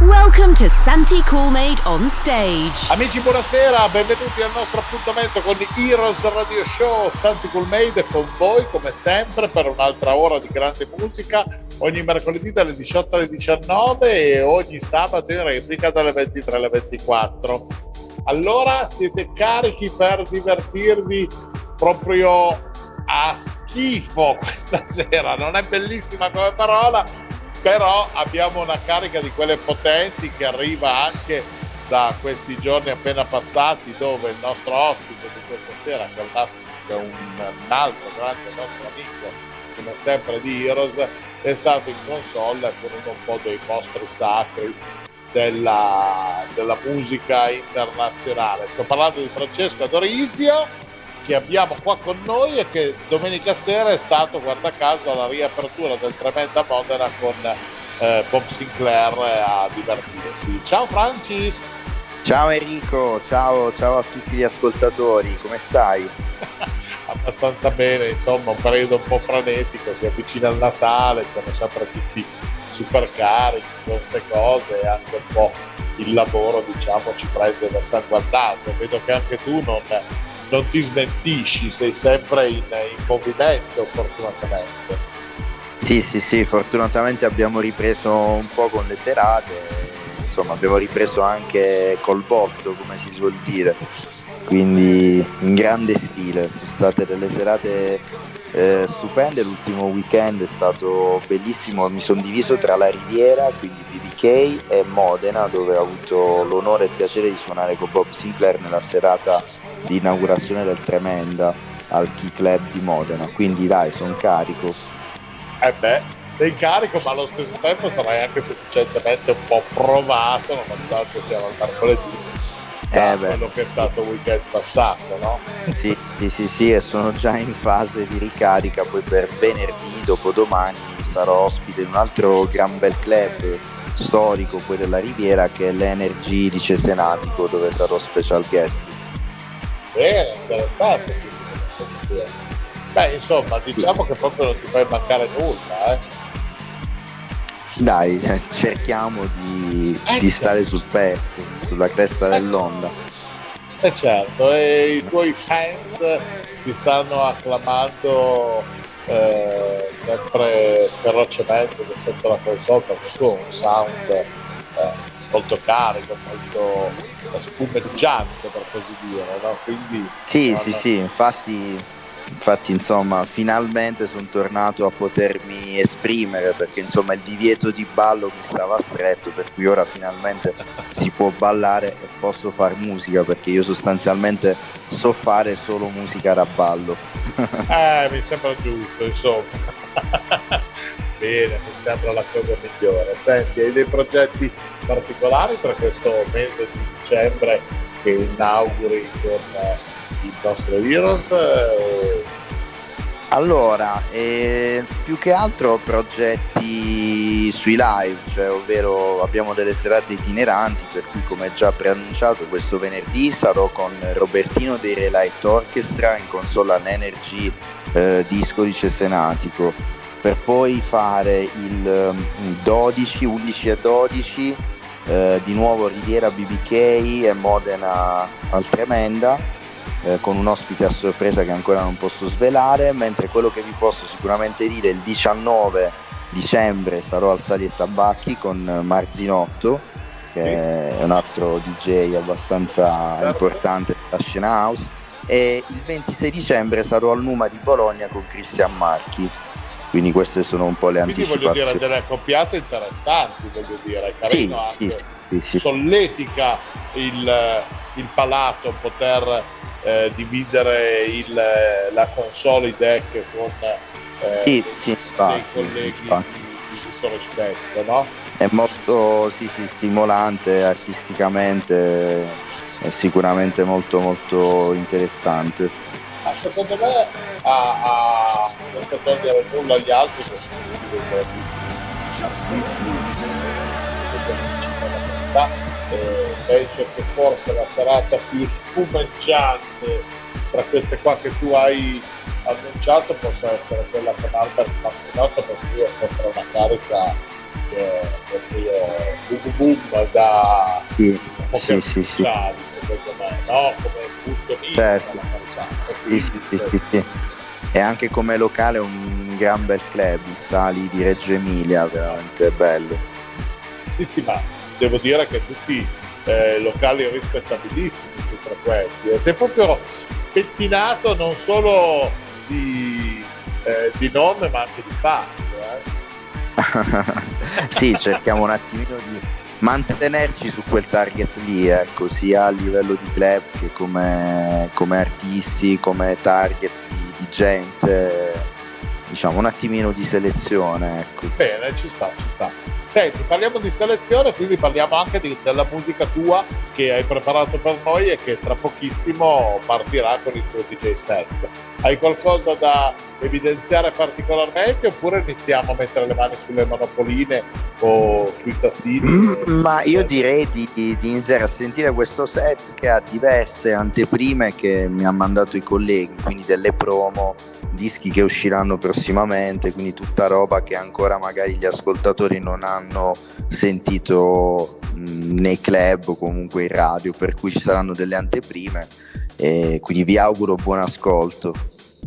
Welcome to Santi Coolmade on stage. Amici, buonasera, benvenuti al nostro appuntamento con Heroes Radio Show. Santi Coolmade con voi, come sempre, per un'altra ora di grande musica. Ogni mercoledì dalle 18 alle 19 e ogni sabato in replica dalle 23 alle 24. Allora, siete carichi per divertirvi proprio a schifo questa sera? Non è bellissima come parola, però abbiamo una carica di quelle potenti che arriva anche da questi giorni appena passati dove il nostro ospite di questa sera che è un, un altro grande nostro amico come sempre di Heroes è stato in console con uno un po' dei mostri sacri della, della musica internazionale. Sto parlando di Francesco Adorisio che abbiamo qua con noi e che domenica sera è stato, guarda caso, alla riapertura del Tremenda Modena con eh, Bob Sinclair a divertirsi. Ciao Francis! Ciao Enrico, ciao, ciao a tutti gli ascoltatori, come stai? Abbastanza bene, insomma, un periodo un po' frenetico, si avvicina il Natale, siamo sempre tutti super carichi con queste cose e anche un po' il lavoro, diciamo, ci prende da naso. Vedo che anche tu non non ti smentisci, sei sempre in, in movimento fortunatamente. Sì, sì, sì, fortunatamente abbiamo ripreso un po' con le serate, insomma abbiamo ripreso anche col botto, come si suol dire, quindi in grande stile, sono state delle serate eh, stupende, l'ultimo weekend è stato bellissimo, mi sono diviso tra la Riviera, quindi BBK e Modena dove ho avuto l'onore e il piacere di suonare con Bob Sinclair nella serata di inaugurazione del Tremenda al Key Club di Modena, quindi dai, sono carico. Eh beh, sei carico, ma allo stesso tempo sarai anche sufficientemente un po' provato, nonostante siamo al mercoledì, eh quello che è stato il weekend passato, no? Sì, sì, sì, sì, e sono già in fase di ricarica, poi per venerdì, dopodomani, sarò ospite in un altro gran bel club storico poi della Riviera che è l'Energy di Cesenatico dove sarò special guest. Bene, interessante. Beh, insomma, diciamo che proprio non ti fai mancare nulla, eh. Dai, eh, cerchiamo di, eh, di stare sul pezzo, sulla cresta eh, dell'onda. Eh certo, e i tuoi fans ti stanno acclamando eh, sempre ferocemente da sotto la console perché tu un sound eh, molto carico, molto spumeggiante per così dire, no? Quindi, sì, sì, sì, infatti, infatti insomma finalmente sono tornato a potermi esprimere perché insomma il divieto di ballo mi stava stretto per cui ora finalmente si può ballare e posso fare musica perché io sostanzialmente so fare solo musica da ballo. eh, mi sembra giusto, insomma. Bene, mi sembra la cosa migliore. Senti, hai dei progetti particolari per questo mese di dicembre che inauguri con il nostro Heroes? Eh, allora, eh, più che altro progetti sui live, cioè, ovvero abbiamo delle serate itineranti, per cui come già preannunciato questo venerdì sarò con Robertino dei Relight Orchestra in console all'Energy eh, Disco di Cesenatico, per poi fare il 12, um, 11 e 12 eh, di nuovo Riviera BBK e Modena al Tremenda eh, con un ospite a sorpresa che ancora non posso svelare, mentre quello che vi posso sicuramente dire il 19 dicembre sarò al Sali e Tabacchi con Marzinotto, che è un altro DJ abbastanza importante della scena house, e il 26 dicembre sarò al Numa di Bologna con Cristian Marchi. Quindi queste sono un po' le Quindi anticipazioni. voglio dire delle accoppiate interessanti, voglio dire, carino sì, anche. Sì, sì, solletica il, il palato poter eh, dividere il, la console, i deck con eh, sì, sì, dei colleghi di, di questo rispetto, no? È molto sì, sì, stimolante artisticamente, è sicuramente molto molto interessante. Ma secondo me a, a non per togliere nulla agli altri che sono eh, penso che forse la serata più spumeggiante tra queste qua che tu hai annunciato possa essere quella con Albert Mazzinotto per cui è sempre una carica che proprio boom boom da sì, sì, sì, sì. secondo me no? come gusto di certo. e anche come locale un gran bel club i sali di Reggio Emilia veramente bello sì sì ma devo dire che tutti eh, locali rispettabilissimi più frequenti e sei proprio pettinato non solo di, eh, di nome ma anche di fatto eh. sì cerchiamo un attimino di mantenerci su quel target lì ecco sia a livello di club che come, come artisti come target di, di gente diciamo un attimino di selezione ecco. bene ci sta ci sta Senti, parliamo di selezione, quindi parliamo anche di, della musica tua che hai preparato per noi e che tra pochissimo partirà con il tuo DJ set. Hai qualcosa da evidenziare particolarmente oppure iniziamo a mettere le mani sulle monopoline o sui tastini? Mm, ma io direi di, di, di, iniziare a sentire questo set che ha diverse anteprime che mi hanno mandato i colleghi, quindi delle promo, dischi che usciranno prossimamente, quindi tutta roba che ancora magari gli ascoltatori non hanno hanno sentito nei club o comunque in radio, per cui ci saranno delle anteprime e quindi vi auguro buon ascolto.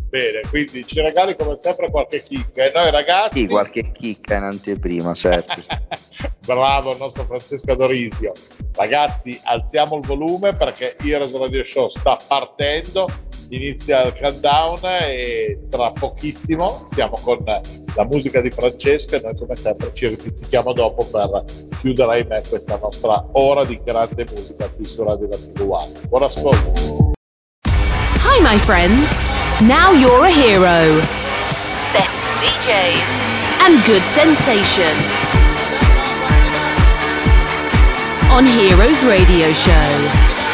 Bene, quindi ci regali come sempre qualche chicca e noi ragazzi... Sì, qualche chicca in anteprima, certo. Bravo il nostro Francesco Dorisio. Ragazzi, alziamo il volume perché Heroes Radio Show sta partendo inizia il countdown e tra pochissimo siamo con la musica di Francesco e noi come sempre ci ripizzichiamo dopo per chiudere ahimè questa nostra ora di grande musica qui su Radio Latino One. Buon ascolto! Hi my friends, now you're a hero. Best DJs and good sensation. On Heroes Radio Show.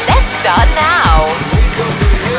Let's start now.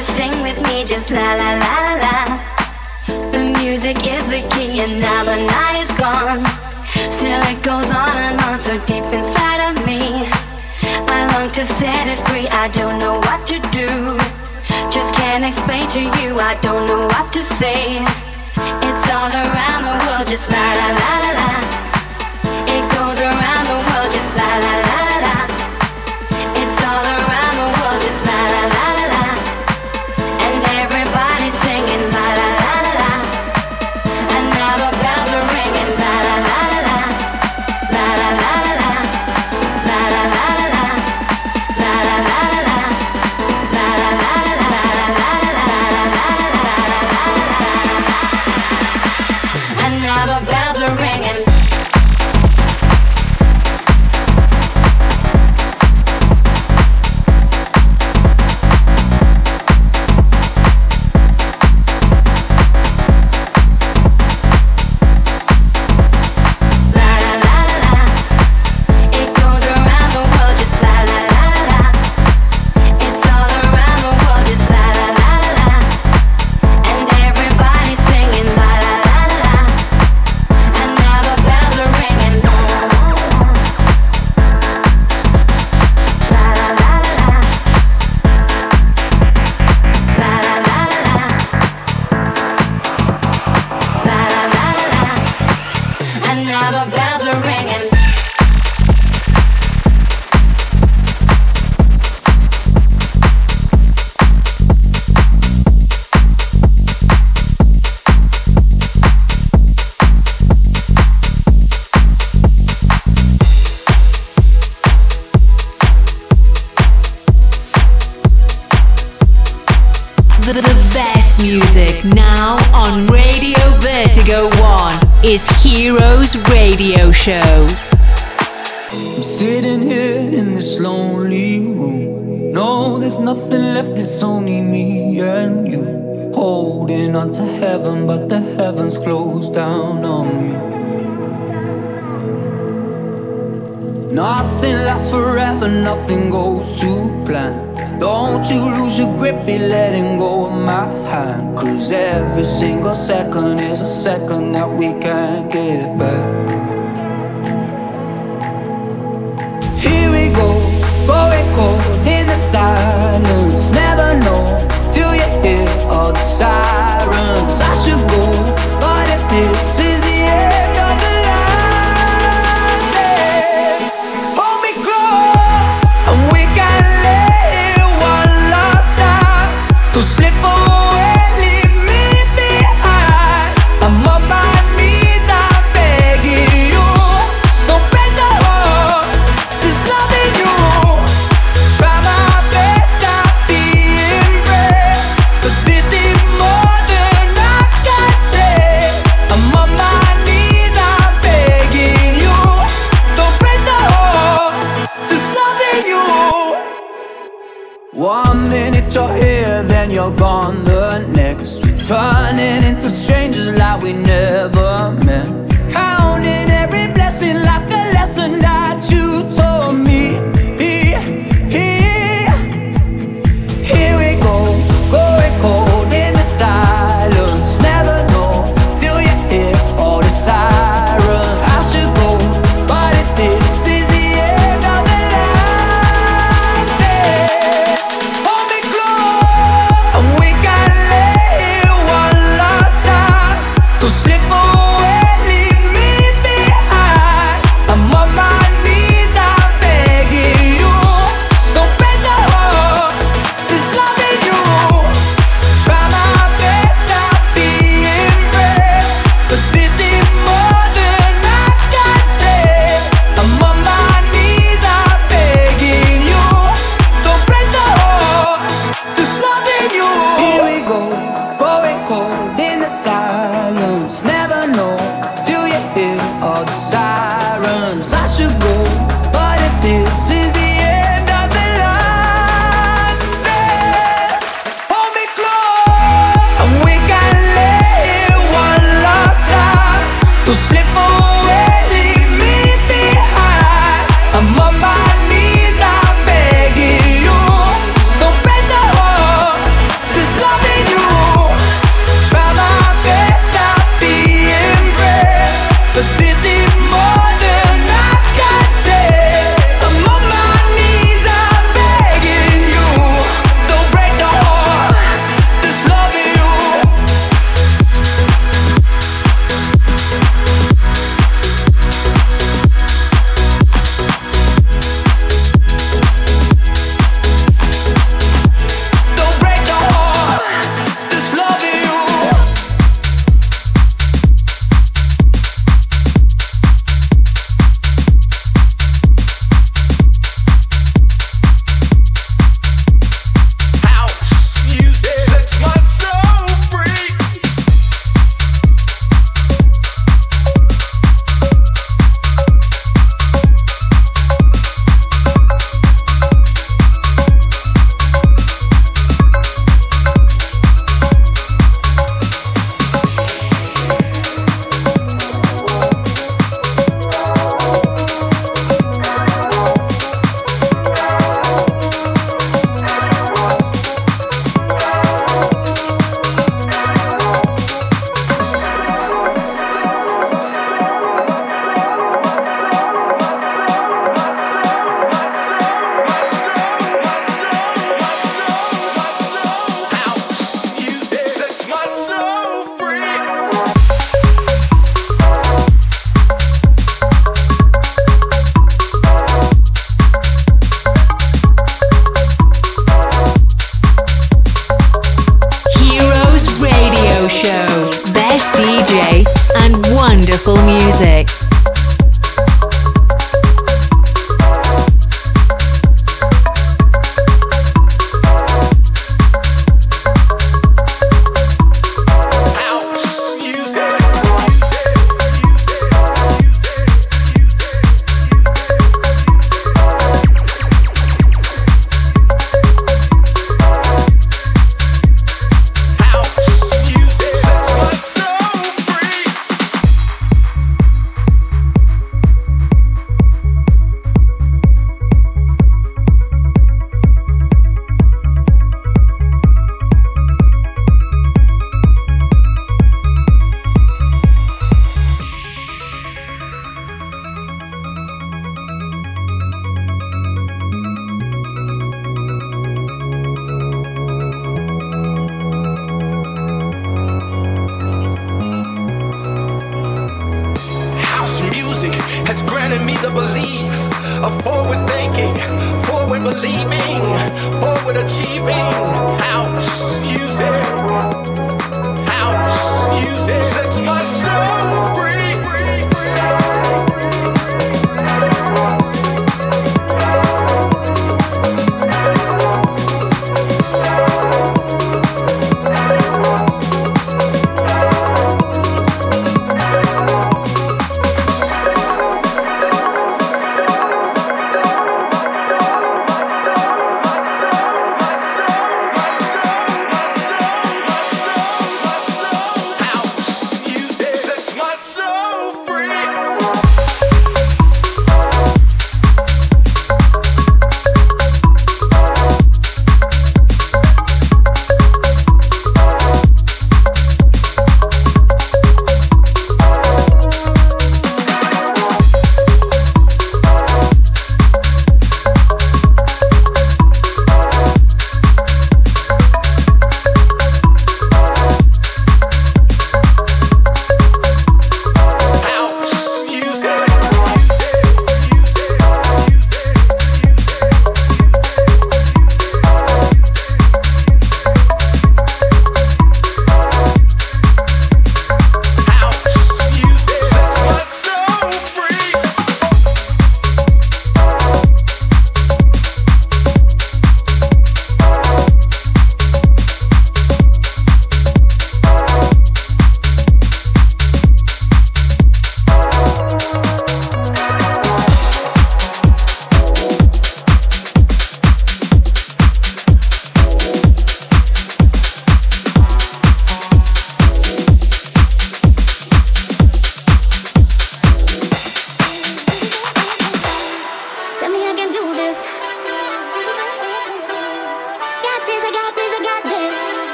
To sing with me, just la la la la. The music is the key, and now the night is gone. Still it goes on and on, so deep inside of me. I long to set it free. I don't know what to do. Just can't explain to you. I don't know what to say. It's all around the world, just la la la la la. Is Heroes Radio Show. I'm sitting here in this lonely room. No, there's nothing left, it's only me and you. Holding on to heaven, but the heavens closed down on me. Nothing lasts forever, nothing goes to plan. Don't you lose your grip, be letting go of my hand. Cause every single second is a second that we can't get back. Here we go, going cold in the silence. Never know till you hear all the sirens. I should go, but if this time. Here, then the next. We're turning into strangers like we never met. Counting every blessing like a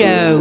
Show.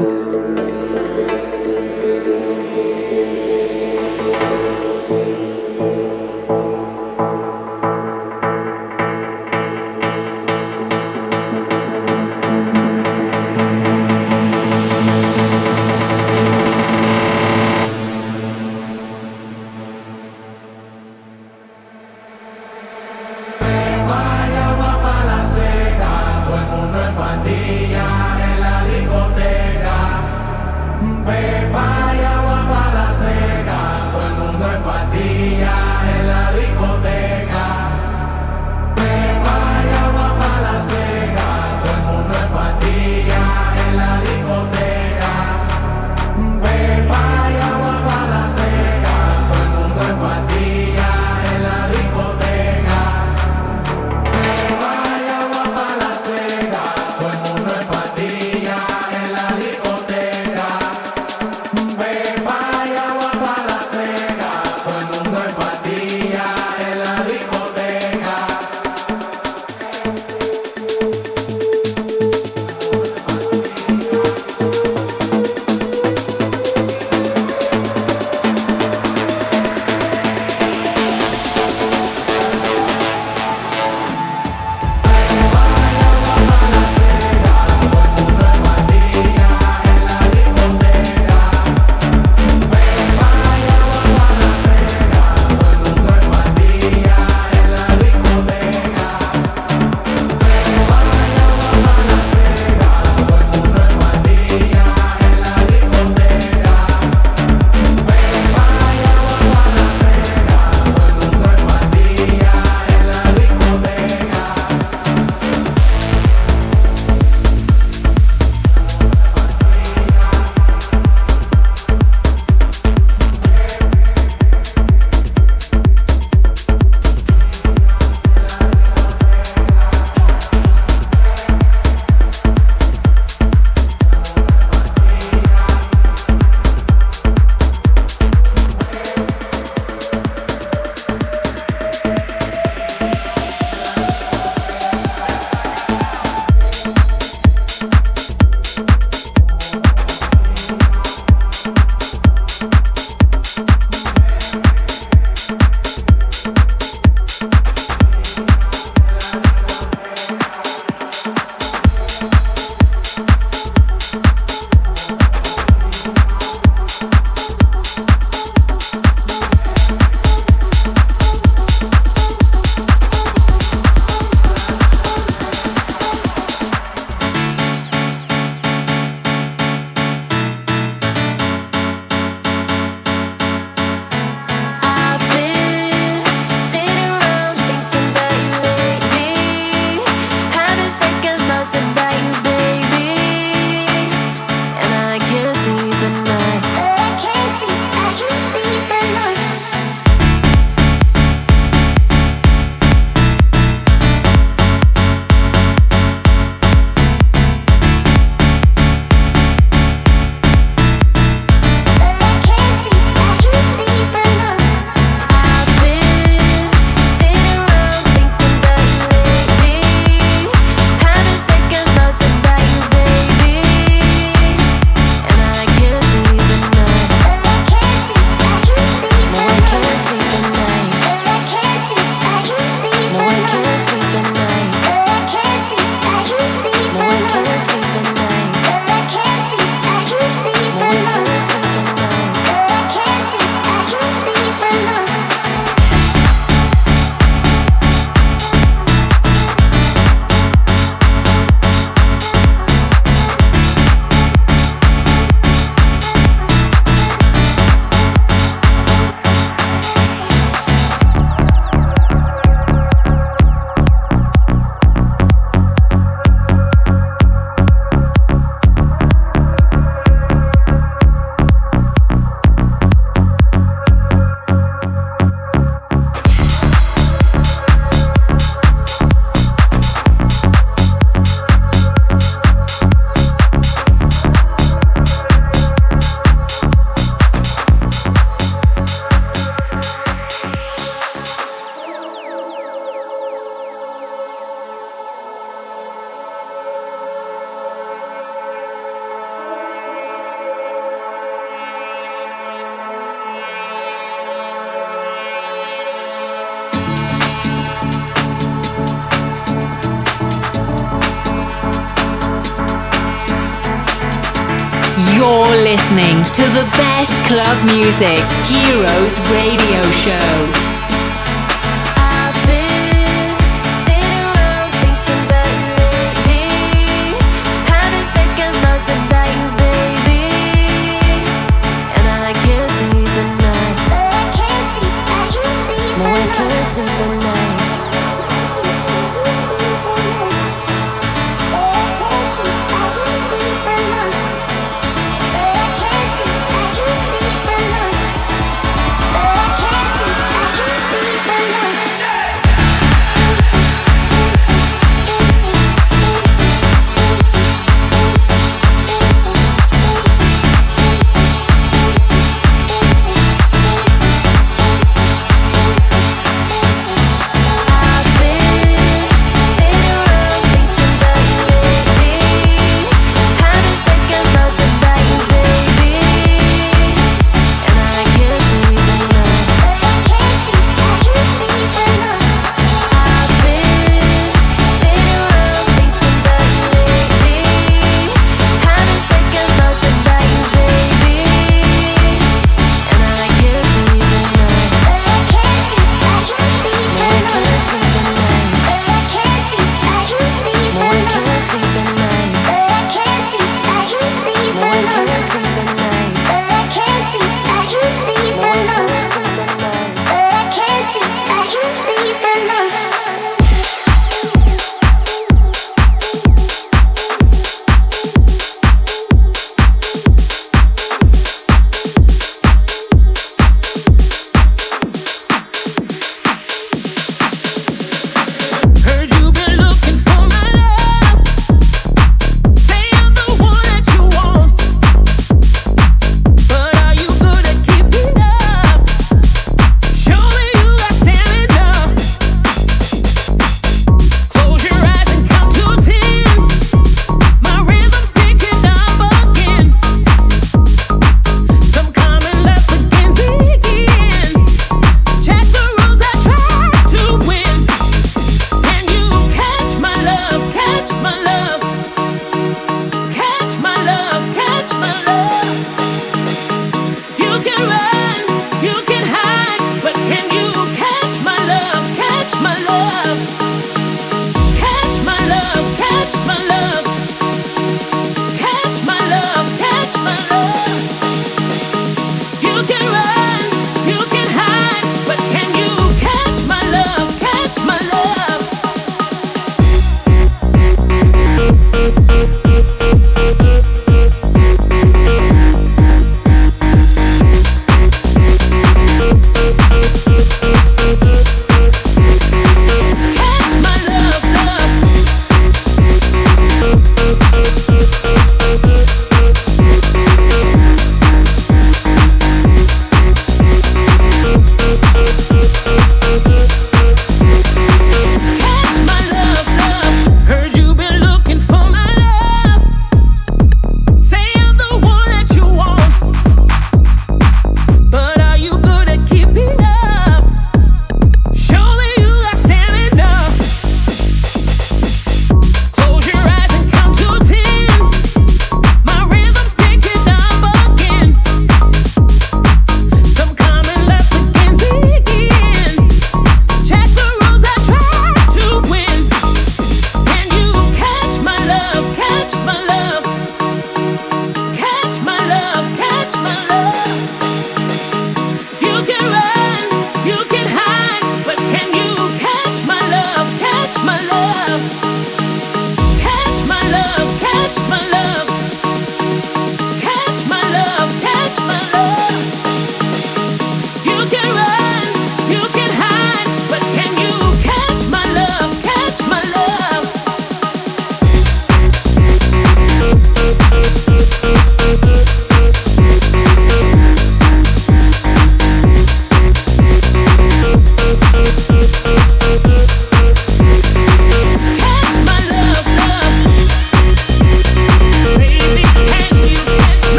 Best club music, Heroes Radio Show.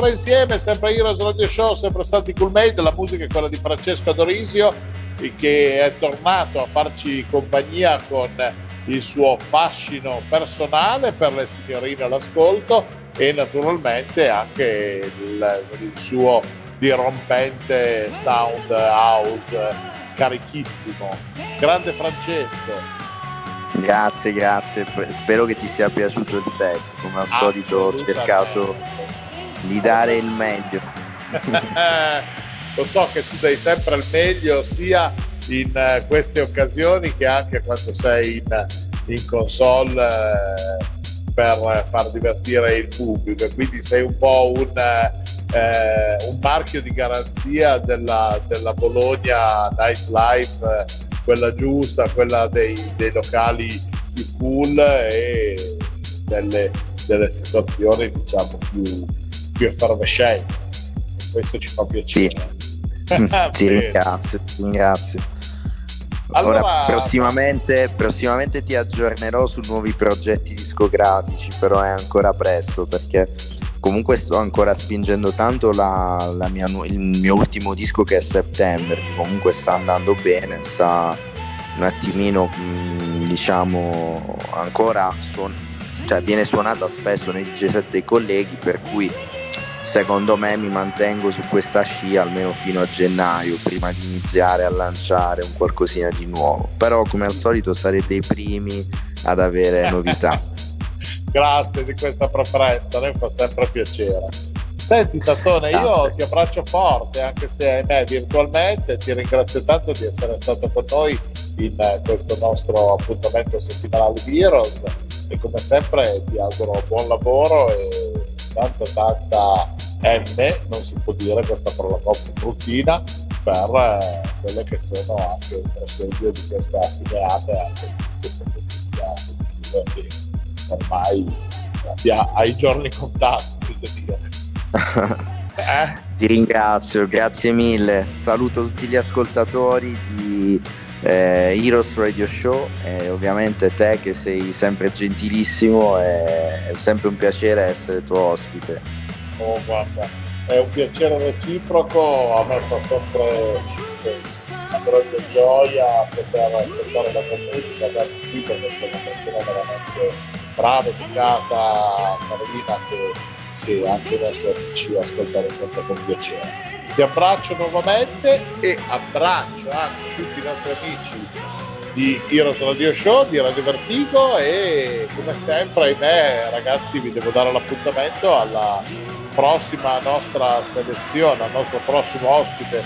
Ancora insieme, sempre Heroes Radio Show, sempre Santi Cool Made, la musica è quella di Francesco Adorisio che è tornato a farci compagnia con il suo fascino personale per le signorine all'ascolto e naturalmente anche il, il suo dirompente sound house carichissimo. Grande Francesco. Grazie, grazie. Spero che ti sia piaciuto il set. Come al solito ho cercato di dare il meglio. Lo so che tu dai sempre il meglio sia in uh, queste occasioni che anche quando sei in, in console uh, per far divertire il pubblico. Quindi sei un po' un, uh, un marchio di garanzia della, della Bologna nightlife quella giusta, quella dei, dei locali più cool e delle, delle situazioni diciamo più, più effervescenti. Questo ci fa piacere. Sì. ti ringrazio, ti ringrazio. Allora, Ora, prossimamente, prossimamente ti aggiornerò su nuovi progetti discografici, però è ancora presto perché comunque sto ancora spingendo tanto la, la mia, il mio ultimo disco che è September, che comunque sta andando bene, sta un attimino mm, diciamo ancora suon- cioè viene suonata spesso nei DJ set dei colleghi per cui secondo me mi mantengo su questa scia almeno fino a gennaio prima di iniziare a lanciare un qualcosina di nuovo. Però come al solito sarete i primi ad avere novità. Grazie di questa preferenza, a noi fa sempre piacere. Senti Tattone, io ti abbraccio forte, anche se ahimè virtualmente, ti ringrazio tanto di essere stato con noi in questo nostro appuntamento settimanale di Heroes. E come sempre ti auguro buon lavoro e tanta tanta M, non si può dire questa parola troppo bruttina, per eh, quelle che sono anche il proseguio di questa fineata e anche di ormai hai giorni contati, eh? Ti ringrazio, grazie mille. Saluto tutti gli ascoltatori di eh, Heroes Radio Show e ovviamente te che sei sempre gentilissimo è sempre un piacere essere tuo ospite. Oh guarda, è un piacere reciproco, a me fa sempre una grande gioia poter ascoltare la tua musica da qui perché sei una persona veramente brava, educata Carolina che, che anche i amici ascoltare sempre con piacere. Ti abbraccio nuovamente e abbraccio anche tutti i nostri amici di Heroes Radio Show, di Radio Vertigo e come sempre, ahimè ragazzi vi devo dare l'appuntamento alla prossima nostra selezione, al nostro prossimo ospite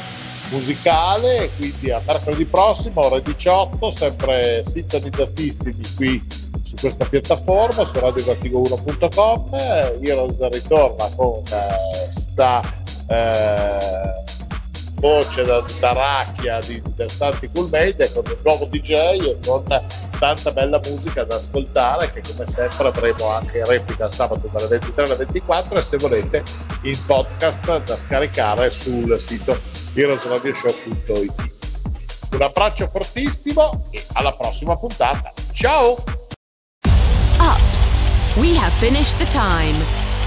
musicale, quindi a mercoledì prossimo, ore 18, sempre sintonizzatissimi qui su questa piattaforma, su radiovertigo1.com. Heroes ritorna con eh, sta eh, voce da, da racchia di interessanti cool made con un nuovo DJ e con tanta bella musica da ascoltare che come sempre avremo anche in replica sabato dalle 23 alle 24 e se volete in podcast da scaricare sul sito heroesradioshow.it un abbraccio fortissimo e alla prossima puntata. Ciao! We have finished the time.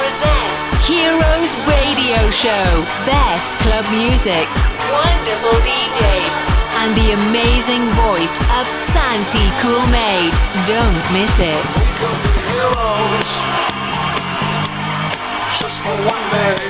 present Heroes Radio Show. Best club music, wonderful DJs, and the amazing voice of Santi Cool Made. Don't miss it. Just for one day.